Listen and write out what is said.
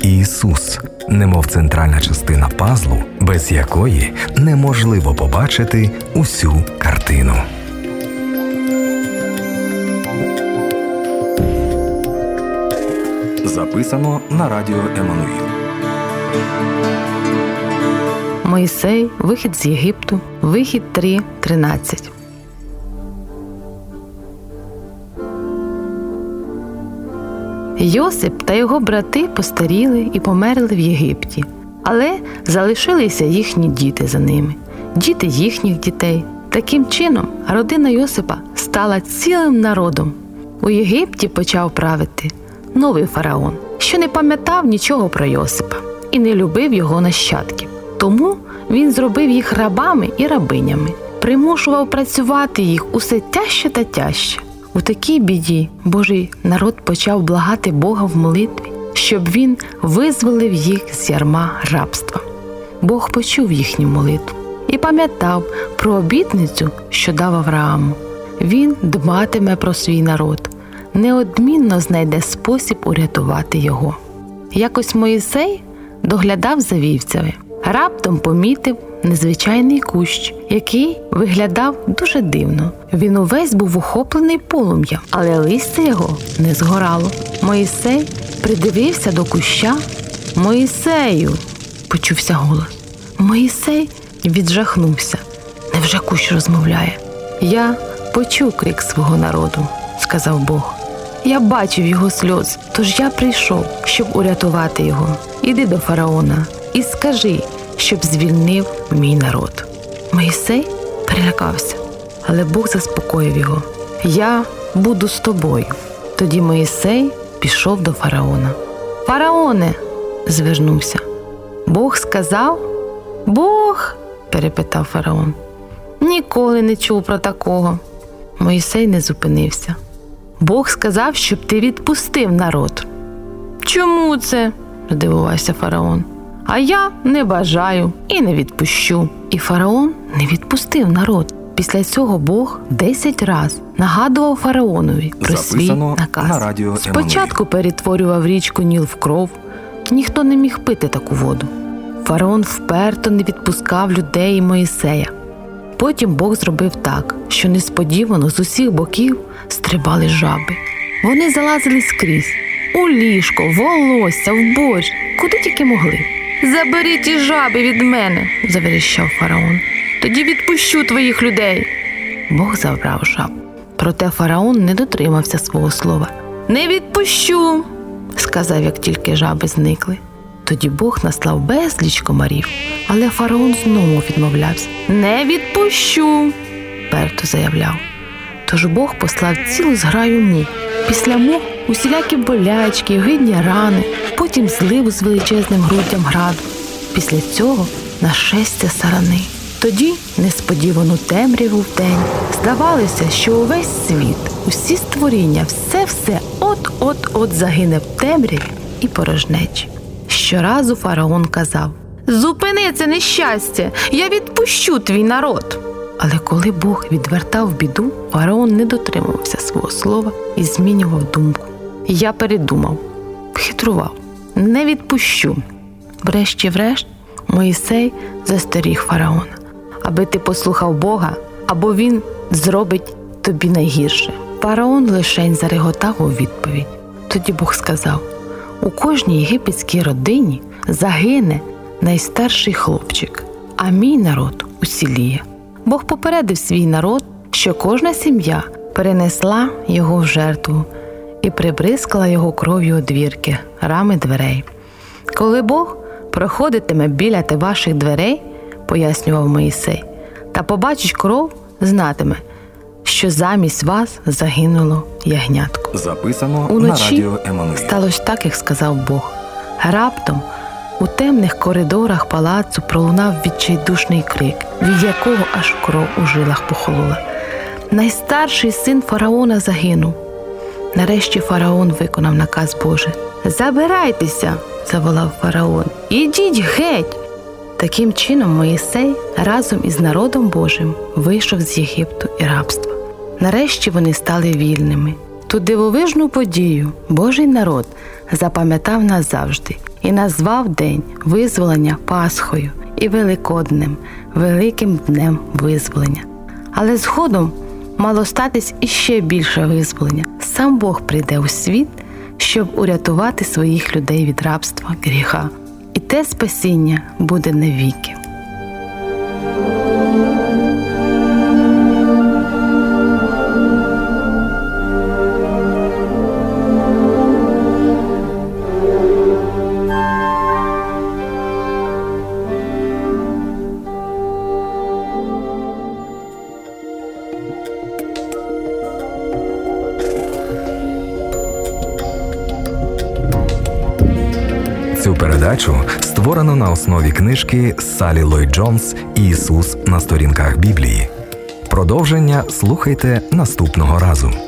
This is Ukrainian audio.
Ісус, немов центральна частина пазлу, без якої неможливо побачити усю картину. Записано на радіо Еммануїл. Моїсей, вихід з Єгипту, вихід 3.13. Йосип та його брати постаріли і померли в Єгипті, але залишилися їхні діти за ними, діти їхніх дітей. Таким чином, родина Йосипа стала цілим народом. У Єгипті почав правити новий фараон, що не пам'ятав нічого про Йосипа і не любив його нащадків. Тому він зробив їх рабами і рабинями, примушував працювати їх усе тяжче та тяжче. У такій біді Божий народ почав благати Бога в молитві, щоб він визволив їх з ярма рабства. Бог почув їхню молитву і пам'ятав про обітницю, що дав Аврааму. Він дбатиме про свій народ, неодмінно знайде спосіб урятувати його. Якось Моїсей доглядав за вівцями, раптом помітив незвичайний кущ, який виглядав дуже дивно. Він увесь був охоплений полум'ям, але листя його не згорало. Моїсей придивився до куща. Моїсею, почувся голос. Моїсей віджахнувся. Невже кущ розмовляє? Я почув крик свого народу, сказав Бог. Я бачив його сльоз, тож я прийшов, щоб урятувати його. Іди до фараона і скажи, щоб звільнив мій народ. Моїсей перелякався, але Бог заспокоїв його. Я буду з тобою. Тоді Моїсей пішов до фараона. Фараоне, звернувся. Бог сказав? Бог? перепитав фараон. Ніколи не чув про такого. Моїсей не зупинився. Бог сказав, щоб ти відпустив народ. Чому це? здивувався фараон. А я не бажаю і не відпущу. І фараон не відпустив народ. Після цього Бог десять раз нагадував фараонові про Записано свій наказ. на радіо Спочатку перетворював річку Ніл в кров. Ніхто не міг пити таку воду. Фараон вперто не відпускав людей і Моїсея. Потім Бог зробив так, що несподівано з усіх боків стрибали жаби. Вони залазили скрізь у ліжко, волосся, в борщ, куди тільки могли. Заберіть ті жаби від мене, заверіщав фараон. Тоді відпущу твоїх людей. Бог забрав жаб. Проте фараон не дотримався свого слова. Не відпущу, сказав, як тільки жаби зникли. Тоді Бог наслав безліч комарів, але фараон знову відмовлявся. Не відпущу, перто заявляв. Тож Бог послав цілу зграю мух. Після мух усілякі болячки, гидні рани, потім зливу з величезним груддям граду. Після цього нашестя сарани. Тоді несподівану темряву в день. Здавалося, що увесь світ, усі створіння, все-все от-от-от загине в темряві і порожнечі. Щоразу фараон казав: Зупини це нещастя, я відпущу твій народ. Але коли Бог відвертав біду, фараон не дотримувався свого слова і змінював думку. Я передумав, хитрував, не відпущу. Врешті-врешт, Моїсей застеріг фараона, аби ти послухав Бога, або він зробить тобі найгірше. Фараон лишень зареготав у відповідь. Тоді Бог сказав: у кожній єгипетській родині загине найстарший хлопчик, а мій народ усіліє. Бог попередив свій народ, що кожна сім'я перенесла його в жертву і прибризкала його кров'ю одвірки, рами дверей. Коли Бог проходитиме біля те ваших дверей, пояснював Моїсей, та побачить кров, знатиме, що замість вас загинуло ягнятко. Записано на радіо Еммануїл. сталося так, як сказав Бог. Раптом У темних коридорах палацу пролунав відчайдушний крик, від якого аж кров у жилах похолола. Найстарший син фараона загинув. Нарешті фараон виконав наказ Божий. Забирайтеся, заволав фараон. Ідіть геть. Таким чином Моїсей разом із народом Божим вийшов з Єгипту і рабства. Нарешті вони стали вільними. Ту дивовижну подію Божий народ запам'ятав назавжди і назвав день визволення Пасхою і Великоднем, великим днем визволення. Але згодом мало статись іще більше визволення. Сам Бог прийде у світ, щоб урятувати своїх людей від рабства, гріха. І те спасіння буде навіки. Передачу створено на основі книжки Салі Лой Джонс Ісус на сторінках Біблії. Продовження слухайте наступного разу.